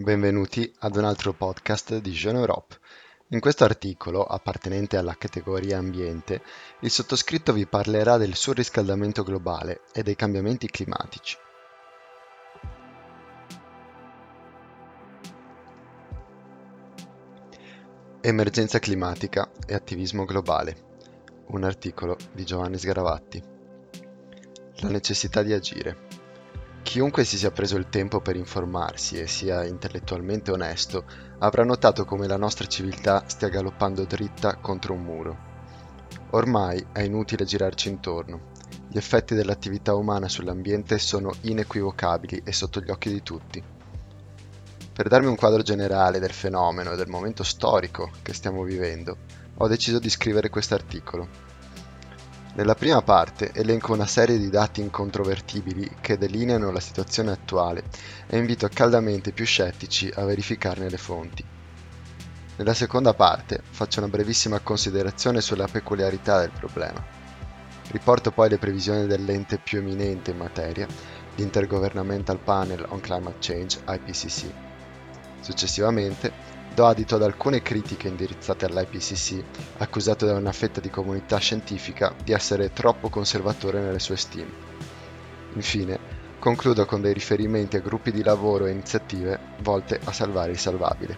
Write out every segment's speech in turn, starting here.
Benvenuti ad un altro podcast di Jeune Europe. In questo articolo, appartenente alla categoria ambiente, il sottoscritto vi parlerà del surriscaldamento globale e dei cambiamenti climatici. Emergenza climatica e attivismo globale. Un articolo di Giovanni Sgaravatti. La necessità di agire. Chiunque si sia preso il tempo per informarsi e sia intellettualmente onesto avrà notato come la nostra civiltà stia galoppando dritta contro un muro. Ormai è inutile girarci intorno. Gli effetti dell'attività umana sull'ambiente sono inequivocabili e sotto gli occhi di tutti. Per darmi un quadro generale del fenomeno e del momento storico che stiamo vivendo, ho deciso di scrivere questo articolo nella prima parte elenco una serie di dati incontrovertibili che delineano la situazione attuale e invito caldamente i più scettici a verificarne le fonti. Nella seconda parte faccio una brevissima considerazione sulla peculiarità del problema. Riporto poi le previsioni dell'ente più eminente in materia, l'Intergovernmental Panel on Climate Change IPCC. Successivamente do adito ad alcune critiche indirizzate all'IPCC, accusato da una fetta di comunità scientifica di essere troppo conservatore nelle sue stime. Infine, concludo con dei riferimenti a gruppi di lavoro e iniziative volte a salvare il salvabile.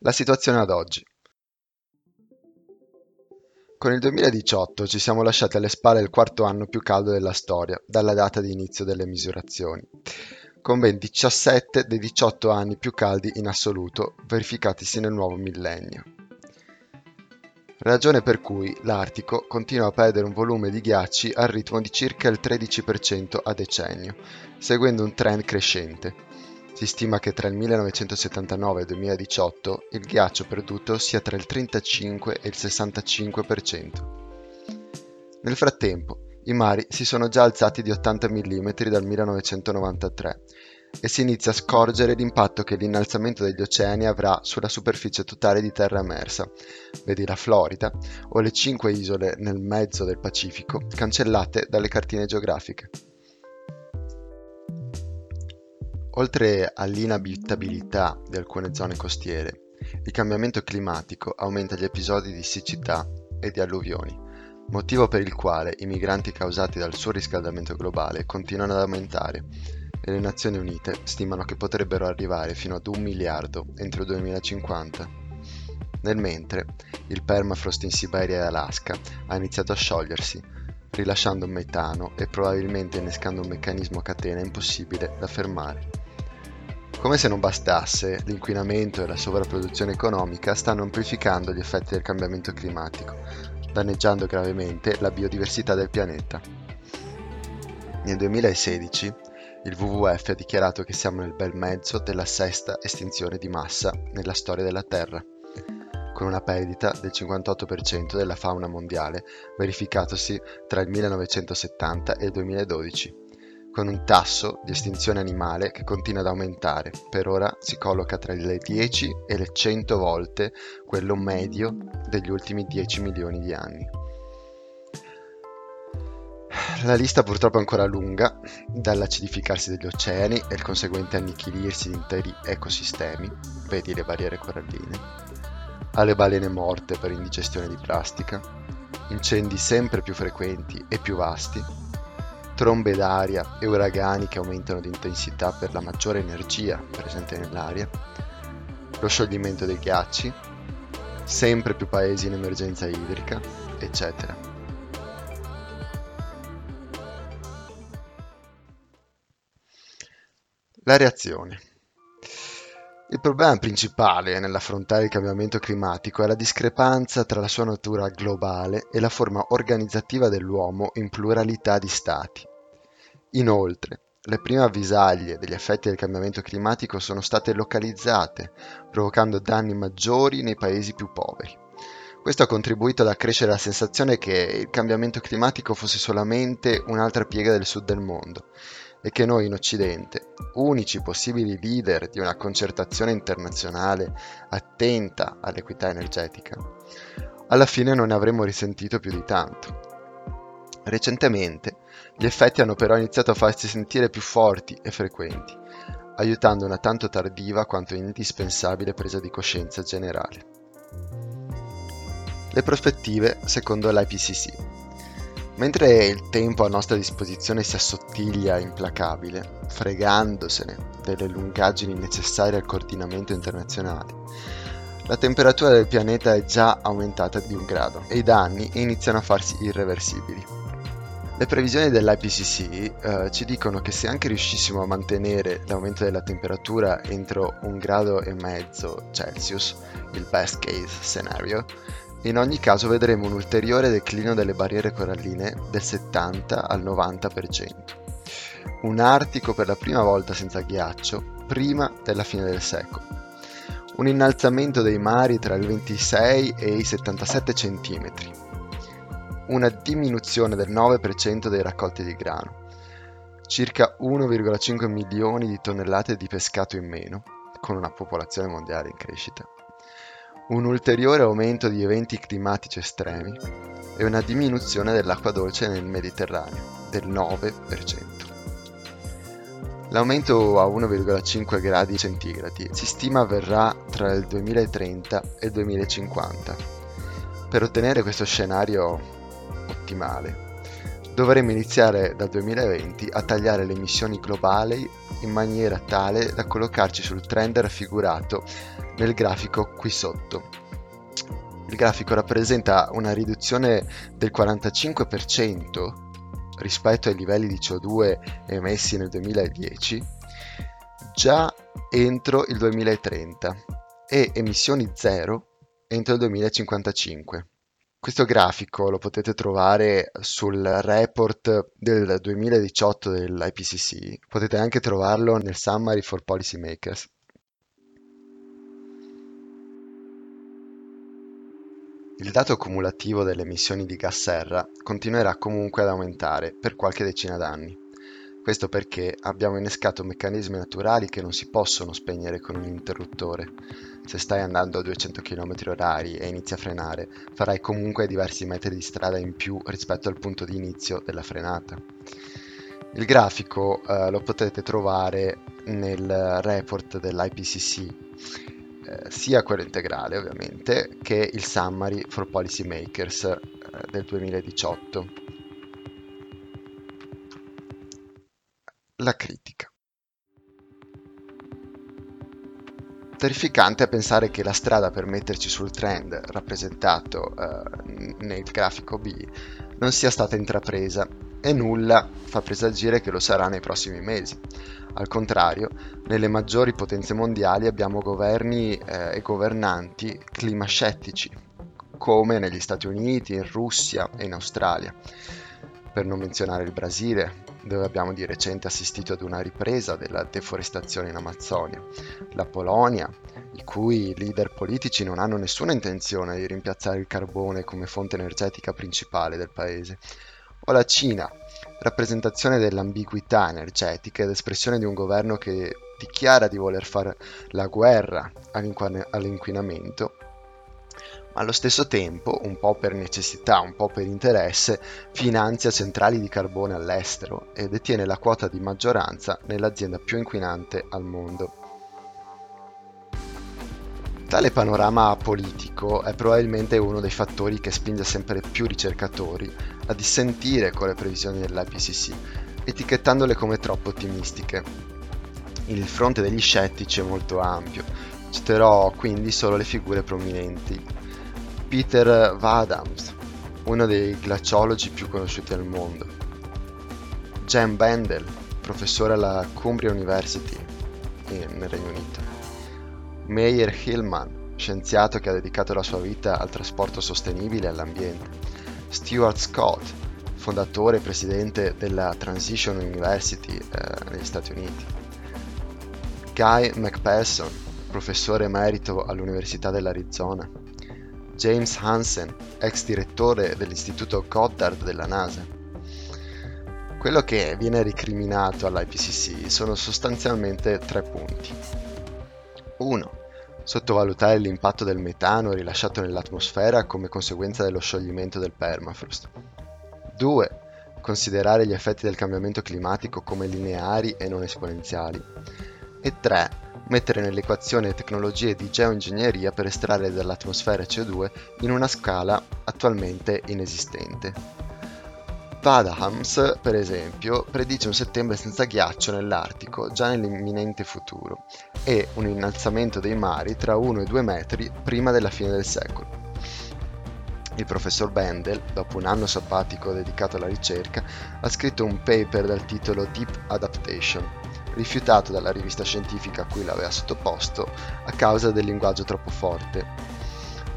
La situazione ad oggi. Con il 2018 ci siamo lasciati alle spalle il quarto anno più caldo della storia, dalla data di inizio delle misurazioni con ben 17 dei 18 anni più caldi in assoluto verificatisi nel nuovo millennio. Ragione per cui l'Artico continua a perdere un volume di ghiacci al ritmo di circa il 13% a decennio, seguendo un trend crescente. Si stima che tra il 1979 e il 2018 il ghiaccio perduto sia tra il 35 e il 65%. Nel frattempo, i mari si sono già alzati di 80 mm dal 1993 e si inizia a scorgere l'impatto che l'innalzamento degli oceani avrà sulla superficie totale di terra emersa, vedi la Florida o le cinque isole nel mezzo del Pacifico cancellate dalle cartine geografiche. Oltre all'inabitabilità di alcune zone costiere, il cambiamento climatico aumenta gli episodi di siccità e di alluvioni motivo per il quale i migranti causati dal surriscaldamento globale continuano ad aumentare e le Nazioni Unite stimano che potrebbero arrivare fino ad un miliardo entro il 2050. Nel mentre, il permafrost in Siberia e Alaska ha iniziato a sciogliersi, rilasciando metano e probabilmente innescando un meccanismo a catena impossibile da fermare. Come se non bastasse, l'inquinamento e la sovrapproduzione economica stanno amplificando gli effetti del cambiamento climatico, danneggiando gravemente la biodiversità del pianeta. Nel 2016 il WWF ha dichiarato che siamo nel bel mezzo della sesta estinzione di massa nella storia della Terra, con una perdita del 58% della fauna mondiale verificatosi tra il 1970 e il 2012 con un tasso di estinzione animale che continua ad aumentare, per ora si colloca tra le 10 e le 100 volte quello medio degli ultimi 10 milioni di anni. La lista purtroppo è ancora lunga, dall'acidificarsi degli oceani e il conseguente annichilirsi di interi ecosistemi, vedi le barriere coralline, alle balene morte per indigestione di plastica, incendi sempre più frequenti e più vasti, trombe d'aria e uragani che aumentano di intensità per la maggiore energia presente nell'aria, lo scioglimento dei ghiacci, sempre più paesi in emergenza idrica, eccetera. La reazione. Il problema principale nell'affrontare il cambiamento climatico è la discrepanza tra la sua natura globale e la forma organizzativa dell'uomo in pluralità di stati. Inoltre, le prime avvisaglie degli effetti del cambiamento climatico sono state localizzate, provocando danni maggiori nei paesi più poveri. Questo ha contribuito ad accrescere la sensazione che il cambiamento climatico fosse solamente un'altra piega del sud del mondo e che noi in Occidente, unici possibili leader di una concertazione internazionale attenta all'equità energetica, alla fine non ne avremmo risentito più di tanto. Recentemente Gli effetti hanno però iniziato a farsi sentire più forti e frequenti, aiutando una tanto tardiva quanto indispensabile presa di coscienza generale. Le prospettive secondo l'IPCC. Mentre il tempo a nostra disposizione si assottiglia implacabile, fregandosene delle lungaggini necessarie al coordinamento internazionale, la temperatura del pianeta è già aumentata di un grado e i danni iniziano a farsi irreversibili. Le previsioni dell'IPCC eh, ci dicono che se anche riuscissimo a mantenere l'aumento della temperatura entro un grado e mezzo Celsius, il best case scenario, in ogni caso vedremo un ulteriore declino delle barriere coralline del 70 al 90%. Un Artico per la prima volta senza ghiaccio prima della fine del secolo. Un innalzamento dei mari tra il 26 e i 77 centimetri una diminuzione del 9% dei raccolti di grano, circa 1,5 milioni di tonnellate di pescato in meno, con una popolazione mondiale in crescita, un ulteriore aumento di eventi climatici estremi e una diminuzione dell'acqua dolce nel Mediterraneo del 9%. L'aumento a 1,5 gradi centigradi si stima avverrà tra il 2030 e il 2050. Per ottenere questo scenario ottimale. Dovremmo iniziare dal 2020 a tagliare le emissioni globali in maniera tale da collocarci sul trend raffigurato nel grafico qui sotto. Il grafico rappresenta una riduzione del 45% rispetto ai livelli di CO2 emessi nel 2010 già entro il 2030 e emissioni zero entro il 2055. Questo grafico lo potete trovare sul report del 2018 dell'IPCC, potete anche trovarlo nel Summary for Policymakers. Il dato cumulativo delle emissioni di gas serra continuerà comunque ad aumentare per qualche decina d'anni. Questo perché abbiamo innescato meccanismi naturali che non si possono spegnere con un interruttore. Se stai andando a 200 km h e inizi a frenare, farai comunque diversi metri di strada in più rispetto al punto di inizio della frenata. Il grafico eh, lo potete trovare nel report dell'IPCC, eh, sia quello integrale ovviamente, che il Summary for Policymakers eh, del 2018. La critica. Terrificante è pensare che la strada per metterci sul trend rappresentato eh, nel grafico B non sia stata intrapresa e nulla fa presagire che lo sarà nei prossimi mesi. Al contrario, nelle maggiori potenze mondiali abbiamo governi eh, e governanti climascettici, come negli Stati Uniti, in Russia e in Australia, per non menzionare il Brasile, dove abbiamo di recente assistito ad una ripresa della deforestazione in Amazzonia, la Polonia, i cui leader politici non hanno nessuna intenzione di rimpiazzare il carbone come fonte energetica principale del paese, o la Cina, rappresentazione dell'ambiguità energetica ed espressione di un governo che dichiara di voler fare la guerra all'inquinamento allo stesso tempo, un po' per necessità, un po' per interesse, finanzia centrali di carbone all'estero e detiene la quota di maggioranza nell'azienda più inquinante al mondo. Tale panorama politico è probabilmente uno dei fattori che spinge sempre più ricercatori a dissentire con le previsioni dell'IPCC, etichettandole come troppo ottimistiche. Il fronte degli scettici è molto ampio, citerò quindi solo le figure prominenti Peter Vadams, uno dei glaciologi più conosciuti al mondo. Jan Bendel, professore alla Cumbria University nel Regno Unito. Meyer Hillman, scienziato che ha dedicato la sua vita al trasporto sostenibile e all'ambiente. Stuart Scott, fondatore e presidente della Transition University eh, negli Stati Uniti. Guy McPherson, professore emerito all'Università dell'Arizona. James Hansen, ex direttore dell'Istituto Goddard della NASA. Quello che viene ricriminato all'IPCC sono sostanzialmente tre punti. 1. Sottovalutare l'impatto del metano rilasciato nell'atmosfera come conseguenza dello scioglimento del permafrost. 2. considerare gli effetti del cambiamento climatico come lineari e non esponenziali. E 3. Mettere nell'equazione tecnologie di geoingegneria per estrarre dall'atmosfera CO2 in una scala attualmente inesistente. Padahams, per esempio, predice un settembre senza ghiaccio nell'Artico già nell'imminente futuro e un innalzamento dei mari tra 1 e 2 metri prima della fine del secolo. Il professor Bendel, dopo un anno sabbatico dedicato alla ricerca, ha scritto un paper dal titolo Deep Adaptation, rifiutato dalla rivista scientifica a cui l'aveva sottoposto a causa del linguaggio troppo forte.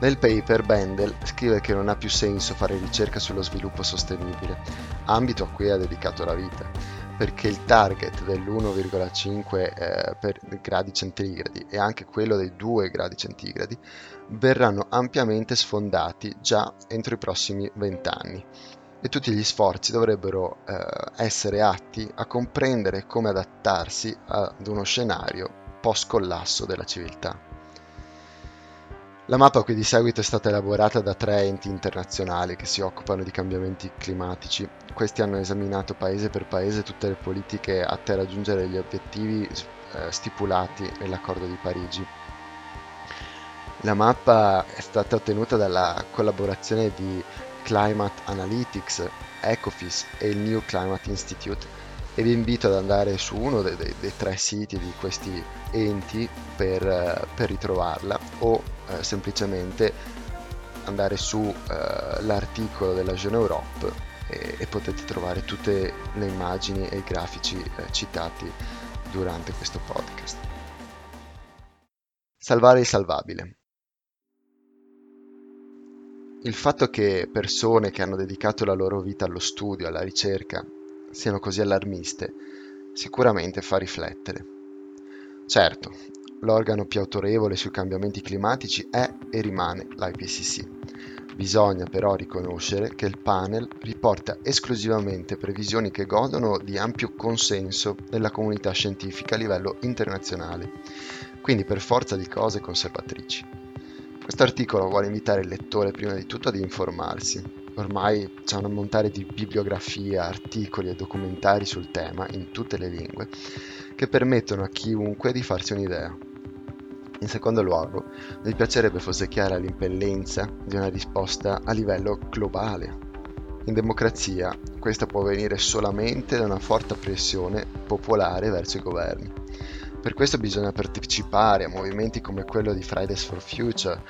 Nel paper Bendel scrive che non ha più senso fare ricerca sullo sviluppo sostenibile, ambito a cui ha dedicato la vita, perché il target dell'1,5 eh, gradi centigradi e anche quello dei 2 gradi centigradi verranno ampiamente sfondati già entro i prossimi vent'anni e tutti gli sforzi dovrebbero eh, essere atti a comprendere come adattarsi ad uno scenario post collasso della civiltà. La mappa qui di seguito è stata elaborata da tre enti internazionali che si occupano di cambiamenti climatici. Questi hanno esaminato paese per paese tutte le politiche atte a raggiungere gli obiettivi eh, stipulati nell'accordo di Parigi. La mappa è stata ottenuta dalla collaborazione di Climate Analytics, Ecofis e il New Climate Institute e vi invito ad andare su uno dei, dei, dei tre siti di questi enti per, eh, per ritrovarla o eh, semplicemente andare su eh, l'articolo della Jeune Europe e, e, potete trovare tutte le immagini e i grafici eh, citati durante questo podcast. Salvare il salvabile. Il fatto che persone che hanno dedicato la loro vita allo studio, alla ricerca, siano così allarmiste, sicuramente fa riflettere. Certo, l'organo più autorevole sui cambiamenti climatici è e rimane l'IPCC. Bisogna però riconoscere che il panel riporta esclusivamente previsioni che godono di ampio consenso nella comunità scientifica a livello internazionale, quindi per forza di cose conservatrici. Questo articolo vuole invitare il lettore prima di tutto ad informarsi, Ormai c'è un ammontare di bibliografia, articoli e documentari sul tema in tutte le lingue che permettono a chiunque di farsi un'idea. In secondo luogo, mi piacerebbe fosse chiara l'impellenza di una risposta a livello globale. In democrazia questa può venire solamente da una forte pressione popolare verso i governi. Per questo bisogna partecipare a movimenti come quello di Fridays for Future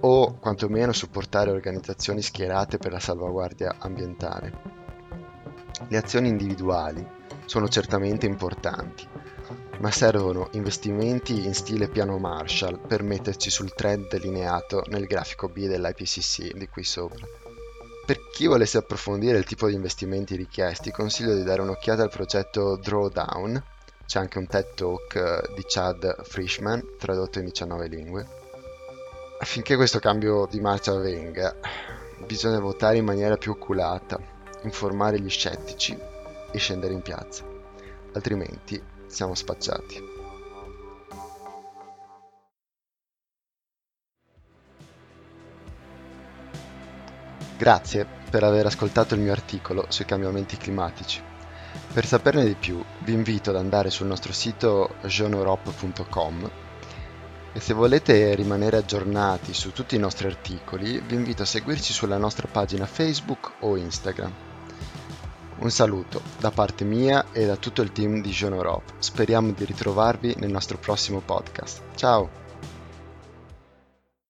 o quantomeno supportare organizzazioni schierate per la salvaguardia ambientale. Le azioni individuali sono certamente importanti, ma servono investimenti in stile piano Marshall per metterci sul trend delineato nel grafico B dell'IPCC di qui sopra. Per chi volesse approfondire il tipo di investimenti richiesti, consiglio di dare un'occhiata al progetto Drawdown, c'è anche un TED Talk eh, di Chad Frischman, tradotto in 19 lingue, Affinché questo cambio di marcia avvenga, bisogna votare in maniera più oculata, informare gli scettici e scendere in piazza, altrimenti siamo spacciati. Grazie per aver ascoltato il mio articolo sui cambiamenti climatici. Per saperne di più vi invito ad andare sul nostro sito jeuneeurope.com e se volete rimanere aggiornati su tutti i nostri articoli, vi invito a seguirci sulla nostra pagina Facebook o Instagram. Un saluto da parte mia e da tutto il team di Jeune Europe. Speriamo di ritrovarvi nel nostro prossimo podcast. Ciao!